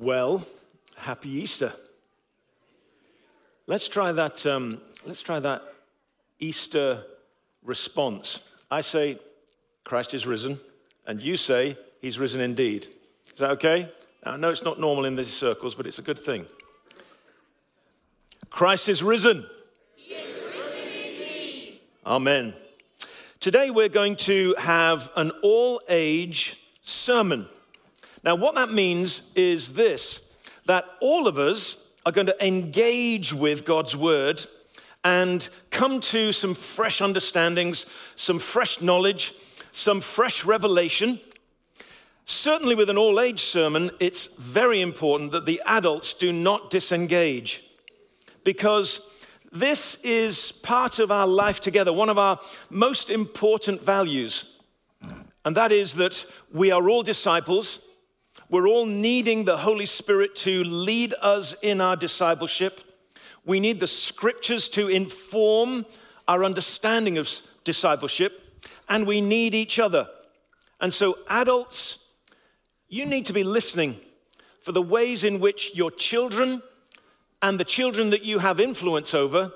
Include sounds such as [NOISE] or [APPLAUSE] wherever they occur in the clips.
Well, happy Easter. Let's try that. Um, let's try that Easter response. I say, Christ is risen, and you say, He's risen indeed. Is that okay? Now, I know it's not normal in these circles, but it's a good thing. Christ is risen. He is risen indeed. Amen. Today we're going to have an all age sermon. Now, what that means is this that all of us are going to engage with God's word and come to some fresh understandings, some fresh knowledge, some fresh revelation. Certainly, with an all age sermon, it's very important that the adults do not disengage because this is part of our life together, one of our most important values. And that is that we are all disciples. We're all needing the Holy Spirit to lead us in our discipleship. We need the scriptures to inform our understanding of discipleship, and we need each other. And so, adults, you need to be listening for the ways in which your children and the children that you have influence over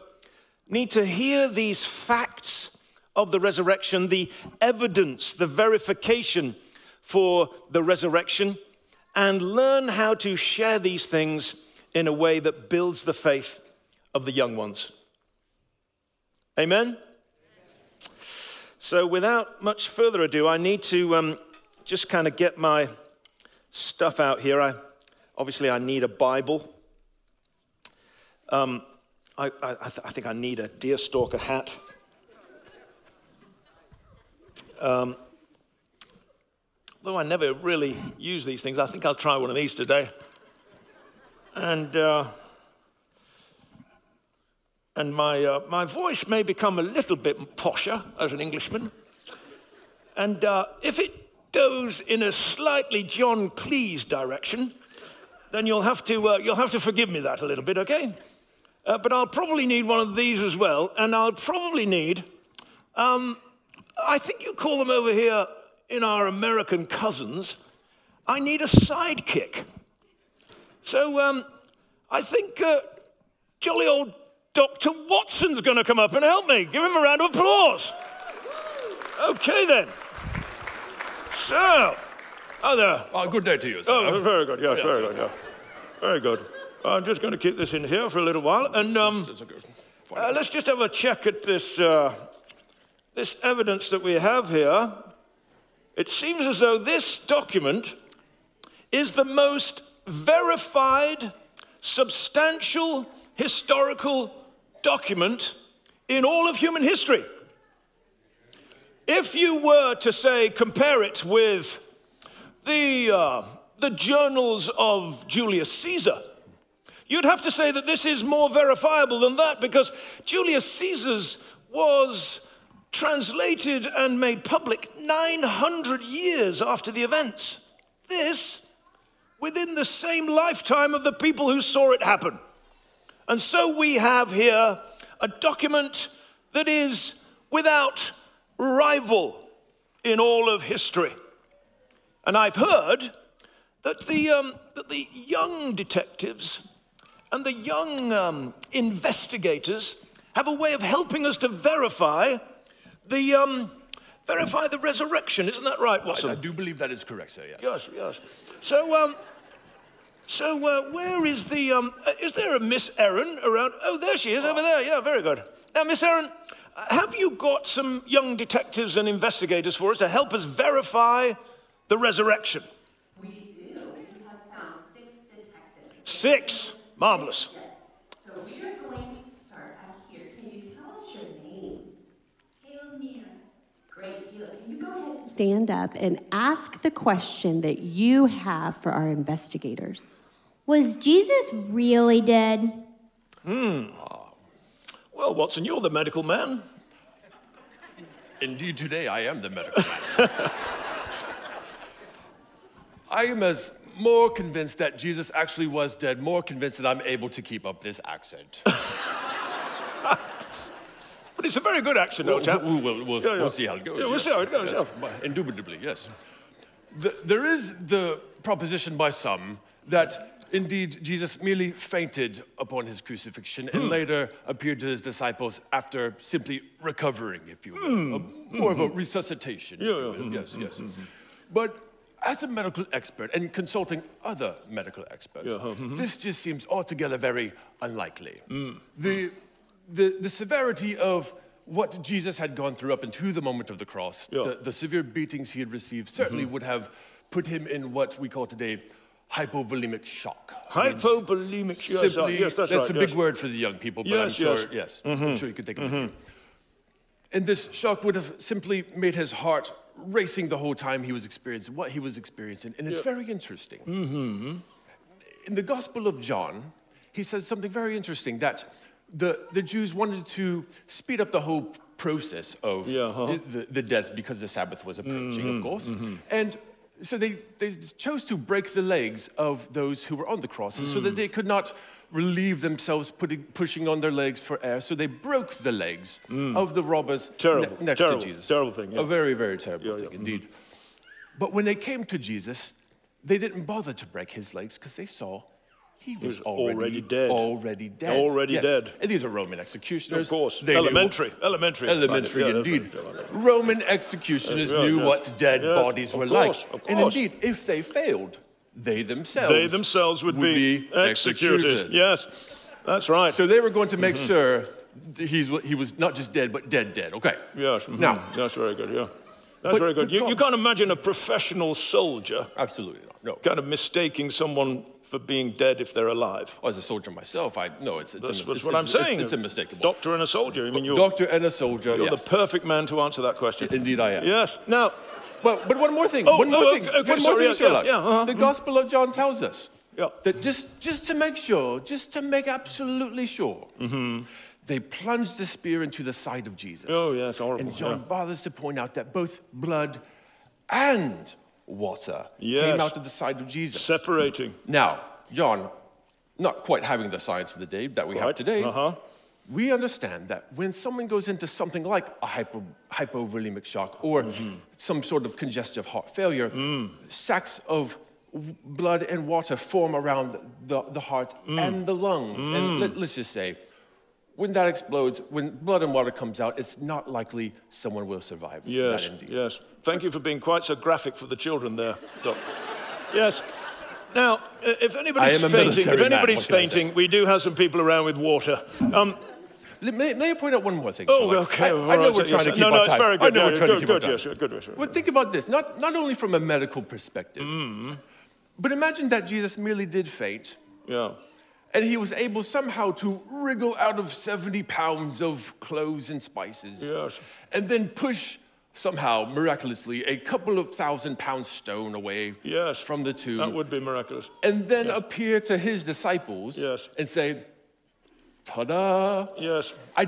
need to hear these facts of the resurrection, the evidence, the verification for the resurrection, and learn how to share these things in a way that builds the faith of the young ones. Amen? So, without much further ado, I need to um, just kind of get my stuff out here. I, obviously, I need a Bible. Um, I, I, I, th- I, think I need a deerstalker hat. Um, though I never really use these things, I think I'll try one of these today. And, uh, and my, uh, my voice may become a little bit posher as an Englishman. And uh, if it goes in a slightly John Cleese direction, then you'll have to, uh, you'll have to forgive me that a little bit, okay? Uh, but I'll probably need one of these as well, and I'll probably need, um, I think you call them over here in our American cousins, I need a sidekick. So um, I think uh, jolly old Dr. Watson's going to come up and help me. Give him a round of applause. Okay then. So, oh there. Oh, good day to you, sir. Oh, very good. Yes, very good. Yeah. Very good. I'm just going to keep this in here for a little while, and um, uh, let's just have a check at this uh, this evidence that we have here. It seems as though this document is the most verified, substantial historical document in all of human history. If you were to say compare it with the uh, the journals of Julius Caesar You'd have to say that this is more verifiable than that because Julius Caesar's was translated and made public 900 years after the events. This within the same lifetime of the people who saw it happen. And so we have here a document that is without rival in all of history. And I've heard that the, um, that the young detectives and the young um, investigators have a way of helping us to verify the, um, verify the resurrection. Isn't that right, Watson? I, I, do believe that is correct, sir, yes. Yes, yes. So, um, so uh, where is the, um, uh, is there a Miss Erin around? Oh, there she is, over there. Yeah, very good. Now, Miss Erin, have you got some young detectives and investigators for us to help us verify the resurrection? We do. We have found six detectives. Six? Marvelous. So we are going to start out here. Can you tell us your name? Caleb Neer. Great, Caleb. Can you go ahead and stand up and ask the question that you have for our investigators? Was Jesus really dead? Hmm. Well, Watson, you're the medical man. Indeed, today I am the medical man. [LAUGHS] I am as more convinced that Jesus actually was dead, more convinced that I'm able to keep up this accent. [LAUGHS] But it's a very good accent, old chap. We'll, we'll, we'll, Yeah, yeah. we'll see how it goes. Yeah, we'll yes. see how it goes, Yes. yeah. Indubitably, yes. The, there is the proposition by some that indeed Jesus merely fainted upon his crucifixion Hmm. and later appeared to his disciples after simply recovering, if you will. Hmm. A- more of a resuscitation. if you will. Yes, yes. But as a medical expert and consulting other medical experts, mm-hmm. this just seems altogether very unlikely. Hmm. The, the, the severity of what Jesus had gone through up until the moment of the cross, Yeah. the, the severe beatings he had received, certainly Mm-hmm. would have put him in what we call today hypovolemic shock. Hypovolemic. Yes, simply- yes, that's, that's right. a big yes. word for the young people, but I'm sure, yes. Mm-hmm. yes, I'm sure you could take it you. And this shock would have simply made his heart racing the whole time he was experiencing what he was experiencing. And it's very interesting. Mm-hmm. In the Gospel of John, he says something very interesting that the, the Jews wanted to speed up the whole process of Yeah, uh-huh. the, the death because the Sabbath was approaching, Mm-hmm, of course. And so they, they chose to break the legs of those who were on the crosses so Mm. that they could not relieve themselves putting, pushing on their legs for air. So they broke the legs of the robbers ne- Mm. Next terrible, to Jesus. terrible thing, yeah. A very, very terrible Yeah, thing yeah. indeed. But when they came to Jesus, they didn't bother to break his legs because they saw he was, was already, already dead. Already dead. Already Yes. dead. And these are Roman executioners. Of course. They knew- elementary. Elementary. Elementary Yeah, indeed. Roman executioners Yeah, knew yes. what dead Yes, bodies were course, like. of And indeed, if they failed, they themselves, They themselves would, be, executed. executed. Yes, that's right. So they were going to make Mm-hmm. sure he's, he was not just dead, but dead, dead. Okay. yes. mhm. Now, that's very good. Yeah, that's very good. You, you can't imagine a professional soldier absolutely not. No. kind of mistaking someone for being dead if they're alive. As a soldier myself, I no, it's, it's, That's, a, that's it's, what it's, I'm saying. It's, it's unmistakable. Doctor and a soldier. I mean, you're, Doctor and a soldier. you're yes. the perfect man to answer that question. Indeed, I am. Yes. Now, But, but one more thing. Oh, one more oh, thing. okay, one more sorry, thing, Sherlock. yes, yeah, uh-huh. The Gospel of John tells us Yeah. that just, just to make sure, just to make absolutely sure, they plunged the spear into the side of Jesus. Mm-hmm. Oh, yes, horrible, And John yeah. bothers to point out that both blood and water Yes. came out of the side of Jesus. separating. Now, John, not quite having the science of the day that we have today, uh-huh. We understand that when someone goes into something like a hypo, hypovolemic shock or Mm-hmm. some sort of congestive heart failure, Mm. sacs of blood and water form around the, the heart Mm. and the lungs. And let, let's just say, when that explodes, when blood and water comes out, it's not likely someone will survive Yes, that indeed. yes. Thank you for being quite so graphic for the children there, Doc. yes. Now, if anybody's fainting, if anybody's what can I say? fainting, we do have some people around with water. Um, May, may I point out one more thing? oh, okay. I, I know we're yes, trying to keep no, our no, time. it's very good. I know yeah, we're trying good, to keep good, our time. yes, good, yes, But think about this, not, not only from a medical perspective, Mm-hmm. but imagine that Jesus merely did faint, yeah. and he was able somehow to wriggle out of 70 pounds of cloves and spices, Yes. and then push somehow, miraculously, a couple of thousand pound stone away Yes. from the tomb, That would be miraculous. and then appear to his disciples Yes. and say, ta-da, Yes. I,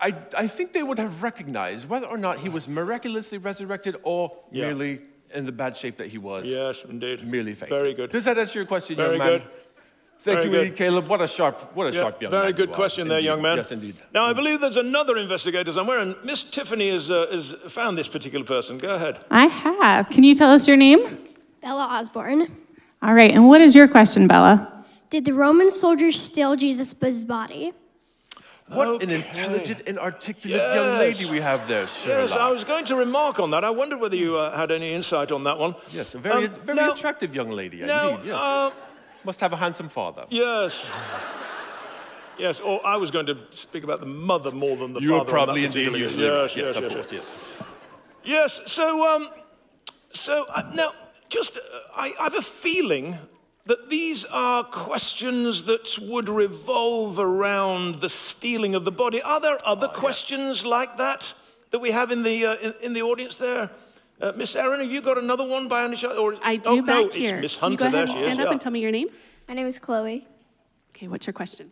I, I think they would have recognized whether or not he was miraculously resurrected or Yeah. merely in the bad shape that he was. Yes, indeed. Merely fainted. Very good. Does that answer your question, Very young man? good. Thank Very you, good. Caleb. What a sharp, what a Yeah, sharp young man. very you good are. question there, Indeed. young man. Yes, indeed. Now, I believe there's another investigator somewhere, and Miss Tiffany has, uh, has found this particular person. Go ahead. I have. Can you tell us your name? Bella Osborne. All right, and what is your question, Bella? Did the Roman soldiers steal Jesus' body? What an intelligent and articulate young lady we have there, Sherlock. Yes, I was going to remark on that. I wondered whether you uh, had any insight on that one. Yes, a very, Um, very now- attractive young lady, Now, indeed. Yes. uh, Must have a handsome father. yes. Yes, or I was going to speak about the mother more than the You father. on that probably indeed particular case. usually. Yes, yes, yes, of yes, course, yes. yes. Yes, so, um, so uh, now, just, uh, I, I have a feeling that these are questions that would revolve around the stealing of the body. Are there other questions like that that we have in the, uh, in, in the audience there? Uh, Miss Erin, have you got another one by any chance? Or, I do oh, back no, it's here. Miss Can you Hunter, go ahead there and she is. stand up yeah. and tell me your name? My name is Chloe. Okay, what's your question?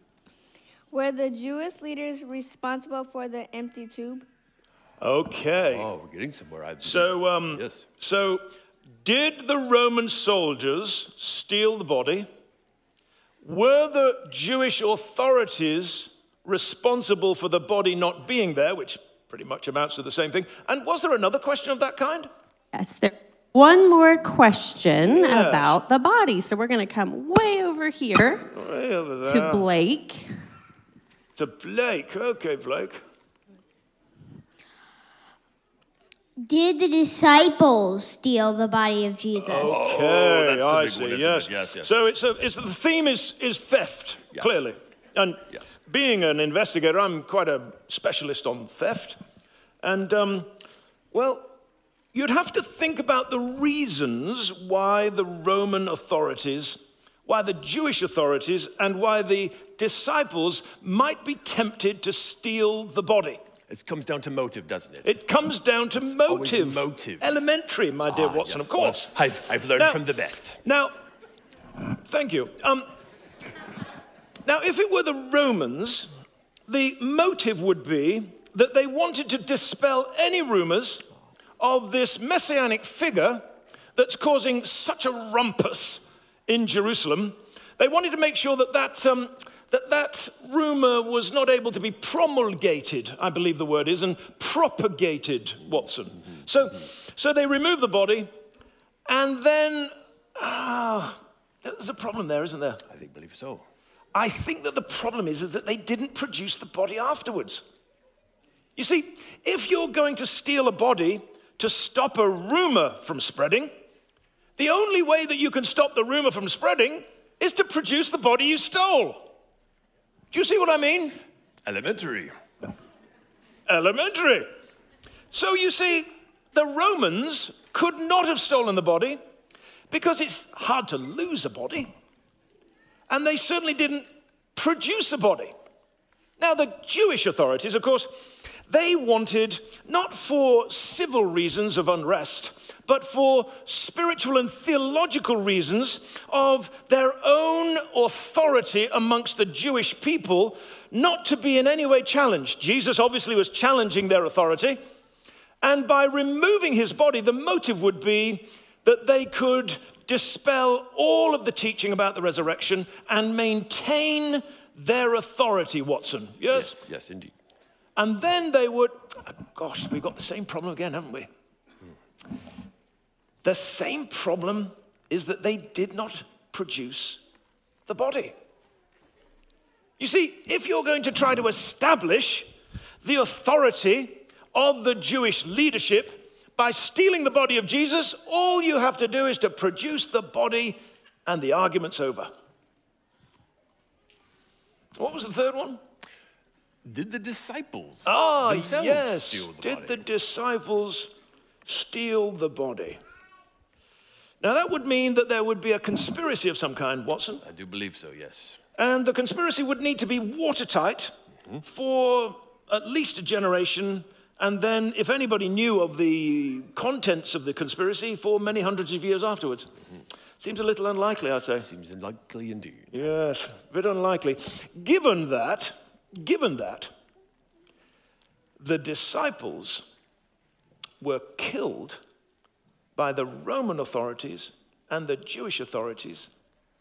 Were the Jewish leaders responsible for the empty tube? Okay. Oh, we're getting somewhere. I. So, um, Yes. so did the Roman soldiers steal the body? Were the Jewish authorities responsible for the body not being there, which pretty much amounts to the same thing. And was there another question of that kind? Yes, there. One more question Yes. about the body. So we're going to come way over here Way over there. to Blake. To Blake. Okay, Blake. Did the disciples steal the body of Jesus? Okay, that's I see. one, yes. it? Yes, yes, So it's, a, it's the theme is is theft Yes. clearly, and Yes. being an investigator, I'm quite a specialist on theft, and um, well, you'd have to think about the reasons why the Roman authorities, why the Jewish authorities, and why the disciples might be tempted to steal the body. It comes down to motive, doesn't it? It comes down to always motive. motive. Elementary, my dear Ah, Watson, yes. of course. Well, I've, I've learned Now- from the best. Now, thank you. Um, now, if it were the Romans, the motive would be that they wanted to dispel any rumors of this messianic figure that's causing such a rumpus in Jerusalem. They wanted to make sure that that, um, that, that rumor was not able to be promulgated, I believe the word is, and propagated, Watson. So, so they remove the body, and then, ah, there's a problem there, isn't there? I think, believe so. I think that the problem is, is that they didn't produce the body afterwards. You see, if you're going to steal a body to stop a rumor from spreading, the only way that you can stop the rumor from spreading is to produce the body you stole. Do you see what I mean? Elementary. Elementary. So you see, the Romans could not have stolen the body because it's hard to lose a body. And they certainly didn't produce a body. Now, the Jewish authorities, of course, they wanted, not for civil reasons of unrest, but for spiritual and theological reasons of their own authority amongst the Jewish people, not to be in any way challenged. Jesus obviously was challenging their authority. And by removing his body, the motive would be that they could dispel all of the teaching about the resurrection and maintain their authority, Watson. Yes? Yes, yes, indeed. And then they would, ah, gosh, we've got the same problem again, haven't we? The same problem is that they did not produce the body. You see, if you're going to try to establish the authority of the Jewish leadership by stealing the body of Jesus, all you have to do is to produce the body and the argument's over. What was the third one? Did the disciples Ah, yes. steal the Did body? the disciples steal the body? Now, that would mean that there would be a conspiracy of some kind, Watson. I do believe so, yes. And the conspiracy would need to be watertight for at least a generation. And then, if anybody knew of the contents of the conspiracy, for many hundreds of years afterwards. Seems a little unlikely, I say. Seems unlikely indeed. Yes, a bit unlikely. Given that, given that, the disciples were killed by the Roman authorities and the Jewish authorities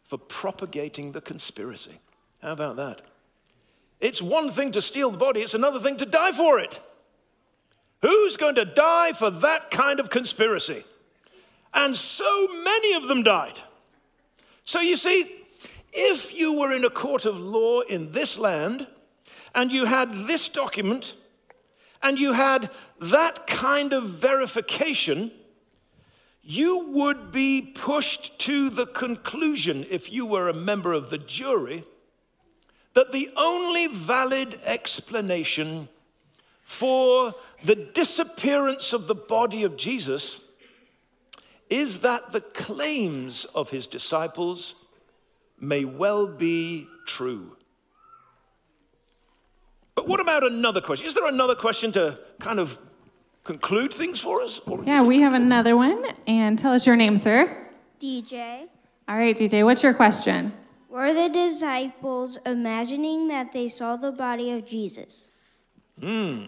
for propagating the conspiracy. How about that? It's one thing to steal the body, it's another thing to die for it. Who's going to die for that kind of conspiracy? And so many of them died. So you see, if you were in a court of law in this land and you had this document and you had that kind of verification, you would be pushed to the conclusion, if you were a member of the jury, that the only valid explanation for the disappearance of the body of Jesus is that the claims of his disciples may well be true. But what about another question? Is there another question to kind of conclude things for us? Or Yeah, we have another one. And tell us your name, sir. DJ. All right, DJ, what's your question? Were the disciples imagining that they saw the body of Jesus? Hmm,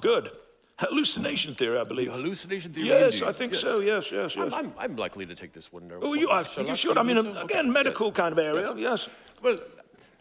good. Hallucination theory, I believe. Hallucination theory. Yes, indeed. I think Yes. so. Yes, yes, I'm, yes. I'm, I'm likely to take this one now. Oh, you, I think you should. I mean, so? again, medical yes. kind of area. Yes. Well,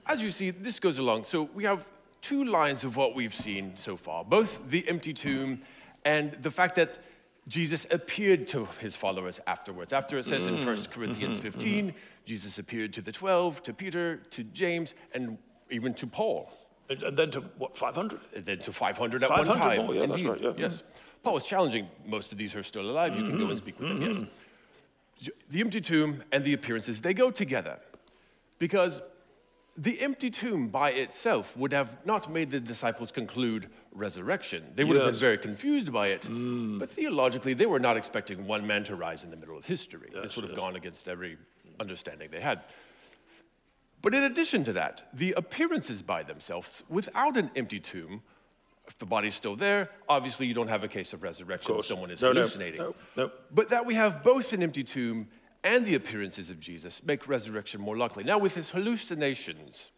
as you see, this goes along. So we have two lines of what we've seen so far both the empty tomb and the fact that Jesus appeared to his followers afterwards. After it says in mm. 1 Corinthians mm-hmm, 15, mm-hmm. Jesus appeared to the 12, to Peter, to James, and even to Paul. And and then to what, 500? And then to 500 at 500 one time. more, yeah, that's Indeed, right, yeah. Yes. Paul was challenging most of these are still alive. You can go and mm-hmm, speak with them, yes. The empty tomb and the appearances, they go together because the empty tomb by itself would have not made the disciples conclude resurrection. They would have been very confused by it. Mm. But theologically, they were not expecting one man to rise in the middle of history. this would have gone against every understanding they had. But in addition to that, the appearances by themselves, without an empty tomb, if the body's still there, obviously you don't have a case of resurrection if someone is No, no, hallucinating. no, no. But that we have both an empty tomb and the appearances of Jesus make resurrection more likely. Now, with his hallucinations,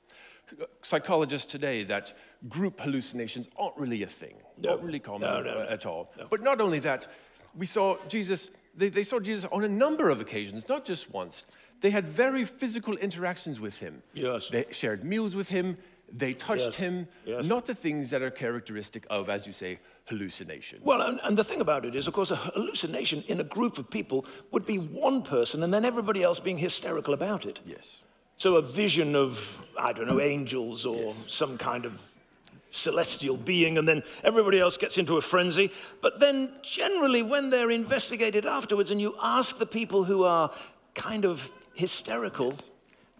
psychologists today that group hallucinations aren't really a thing, not really common No, no, no. at all. But not only that, we saw Jesus, they, they saw Jesus on a number of occasions, not just once. They had very physical interactions with him. Yes. They shared meals with him, they touched Yes. him, Yes. not the things that are characteristic of, as you say, hallucination. Well, and, and the thing about it is, of course, a hallucination in a group of people would be one person and then everybody else being hysterical about it. yes. So a vision of, I don't know, angels or some kind of celestial being, and then everybody else gets into a frenzy. But then, generally, when they're investigated afterwards and you ask the people who are kind of hysterical,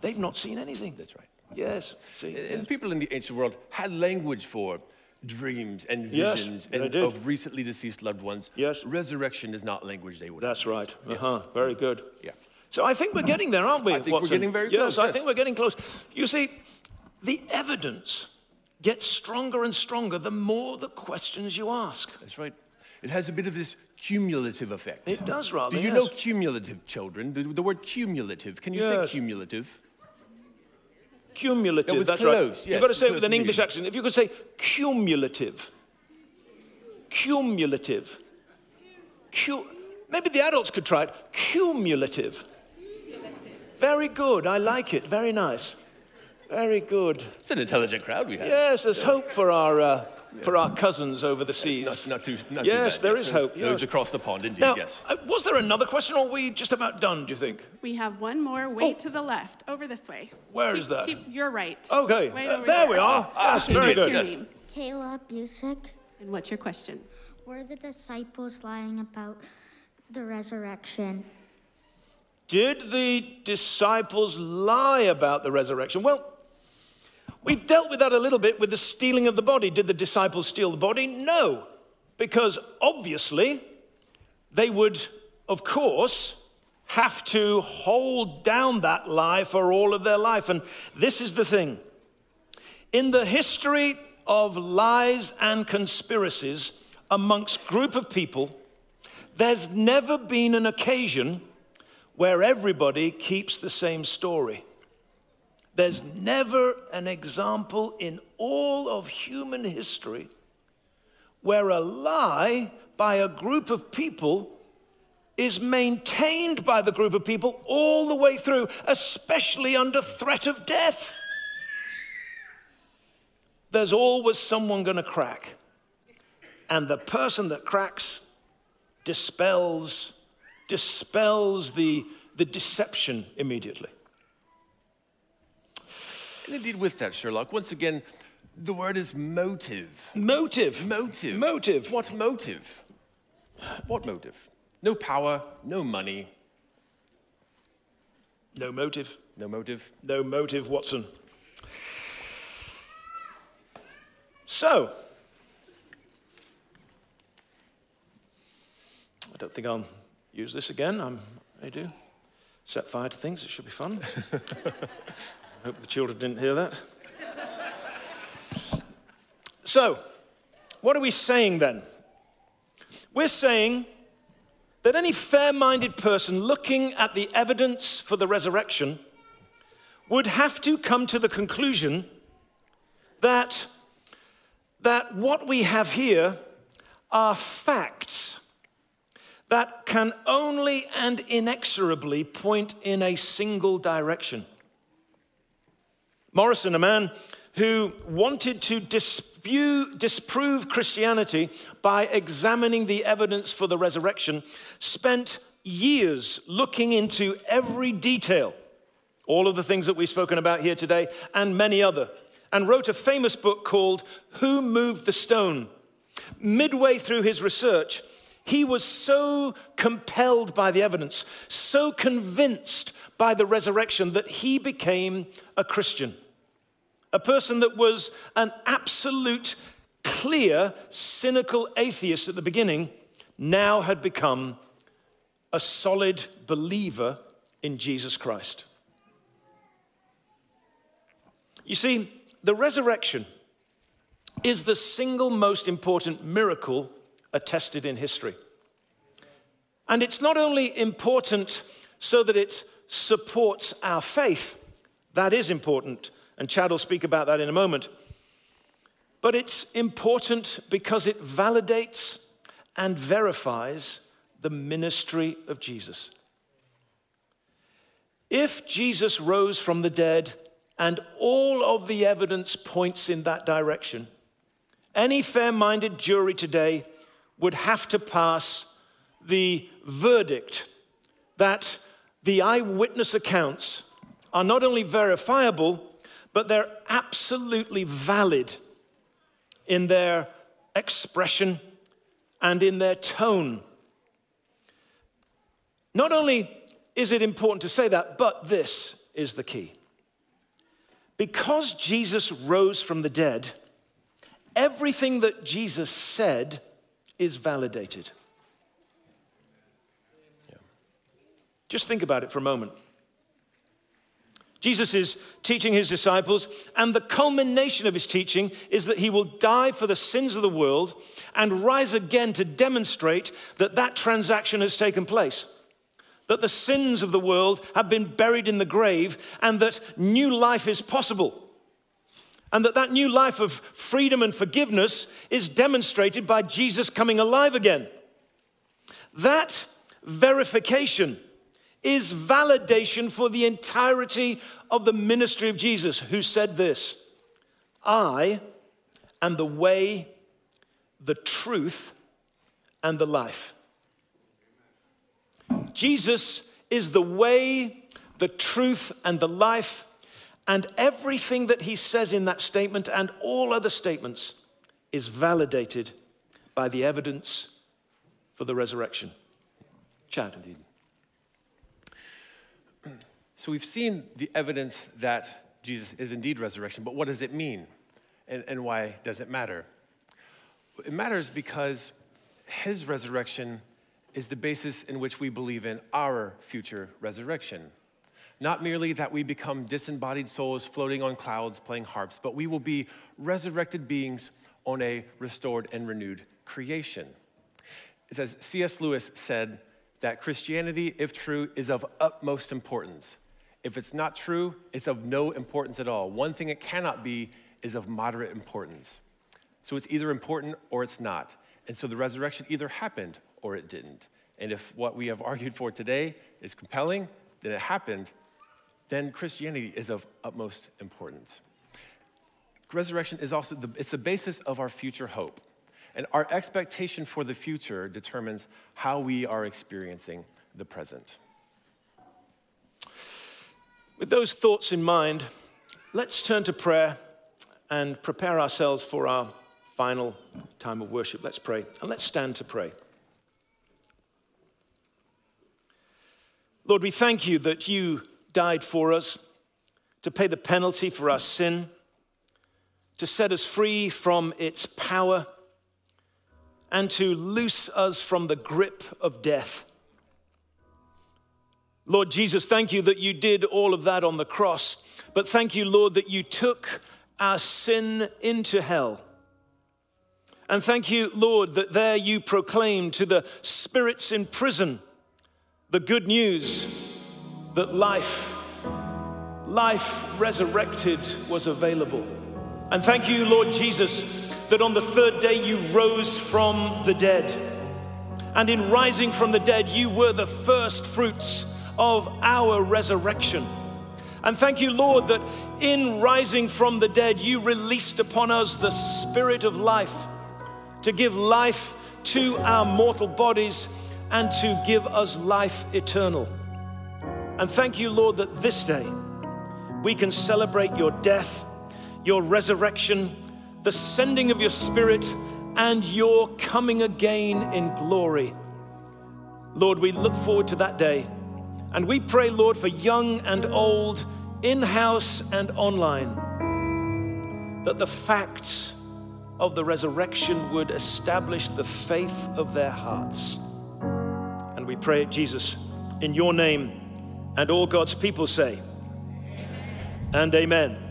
they've not seen anything. That's right. Yes. See? And people in the ancient world had language for dreams and visions they and of recently deceased loved ones. Yes. Resurrection is not language they would That's right. Uh huh. Very good. Yeah. So I think we're getting there, aren't we? I think we're getting very yes, close, Yes, I think we're getting close. You see, the evidence gets stronger and stronger the more the questions you ask. That's right. It has a bit of this cumulative effect. It does rather. Do you yes. know cumulative, children? The, the word cumulative. Can you Yes. say cumulative? Cumulative. That was that's close, right. yes, You've got to say it with an English accent. If you could say cumulative. Cumulative. Cu- Maybe the adults could try it. Cumulative. Very good. I like it. Very nice. Very good. It's an intelligent crowd we have. Yes, there's hope for our, uh, for our cousins over the seas. Not, not too, not Yes, too bad. there is hope, Those yes. across the pond, indeed, Now, yes. uh, was there another question, or are we just about done, do you think? We have one more way to the left, over this way. Where Where is is that? Keep your right. Okay, Way uh, over there we are. Yes, very What's good. your Yes. name? Kayla Busick. And what's your question? Were the disciples lying about the resurrection? Did the disciples lie about the resurrection? Well, we've dealt with that a little bit with the stealing of the body. Did the disciples steal the body? No, because obviously they would, of course, have to hold down that lie for all of their life. And this is the thing in the history of lies and conspiracies amongst group of people, there's never been an occasion where everybody keeps the same story. There's never an example in all of human history where a lie by a group of people is maintained by the group of people all the way through, especially under threat of death. There's always someone going to crack. And the person that cracks dispels dispels the, the deception immediately. And indeed, with that, Sherlock, once again, the word is motive. Motive. Motive. Motive. What motive? What motive? No power, no money, No motive. no motive. No motive, Watson. So, I don't think I'll use this again. I'm, I do. Set fire to things. It should be fun. [LAUGHS] I hope the children didn't hear that. So, what are we saying then? We're saying that any fair minded person looking at the evidence for the resurrection would have to come to the conclusion that, that what we have here are facts that can only and inexorably point in a single direction. Morison, a man who wanted to dispute, disprove Christianity by examining the evidence for the resurrection, spent years looking into every detail, all of the things that we've spoken about here today, and many other, and wrote a famous book called Who Moved the Stone? Midway through his research, he was so compelled by the evidence, so convinced by the resurrection that he became a Christian. A person that was an absolute, clear, cynical atheist at the beginning now had become a solid believer in Jesus Christ. You see, the resurrection is the single most important miracle attested in history. And it's not only important so that it supports our faith, that is important, and Chad will speak about that in a moment. But it's important because it validates and verifies the ministry of Jesus. If Jesus rose from the dead and all of the evidence points in that direction, any fair minded jury today would have to pass the verdict that the eyewitness accounts are not only verifiable, but they're absolutely valid in their expression and in their tone. Not only is it important to say that, but this is the key. Because Jesus rose from the dead, everything that Jesus said is validated. Yeah. Just think about it for a moment. Jesus is teaching his disciples, and the culmination of his teaching is that he will die for the sins of the world and rise again to demonstrate that that transaction has taken place. That the sins of the world have been buried in the grave and that new life is possible. And that that new life of freedom and forgiveness is demonstrated by Jesus coming alive again. That verification is validation for the entirety of the ministry of Jesus, who said this I am the way, the truth, and the life. Jesus is the way, the truth, and the life, and everything that he says in that statement and all other statements is validated by the evidence for the resurrection. Chad. So we've seen the evidence that Jesus is indeed resurrection, but what does it mean? And, and why does it matter? It matters because his resurrection is the basis in which we believe in our future resurrection. Not merely that we become disembodied souls floating on clouds playing harps, but we will be resurrected beings on a restored and renewed creation. It says, C.S. Lewis said that Christianity, if true, is of utmost importance. If it's not true, it's of no importance at all. One thing it cannot be is of moderate importance. So it's either important or it's not. And so the resurrection either happened or it didn't. And if what we have argued for today is compelling, then it happened, then Christianity is of utmost importance. Resurrection is also the, it's the basis of our future hope. And our expectation for the future determines how we are experiencing the present. With those thoughts in mind, let's turn to prayer and prepare ourselves for our final time of worship. Let's pray and let's stand to pray. Lord, we thank you that you died for us to pay the penalty for our sin, to set us free from its power, and to loose us from the grip of death. Lord Jesus, thank you that you did all of that on the cross. But thank you, Lord, that you took our sin into hell. And thank you, Lord, that there you proclaimed to the spirits in prison the good news that life, life resurrected was available. And thank you, Lord Jesus, that on the third day you rose from the dead. And in rising from the dead, you were the first fruits of our resurrection. And thank you, Lord, that in rising from the dead, you released upon us the spirit of life to give life to our mortal bodies and to give us life eternal. And thank you, Lord, that this day we can celebrate your death, your resurrection, the sending of your spirit, and your coming again in glory. Lord, we look forward to that day. And we pray, Lord, for young and old, in house and online, that the facts of the resurrection would establish the faith of their hearts. And we pray it, Jesus, in your name, and all God's people say, amen. and amen.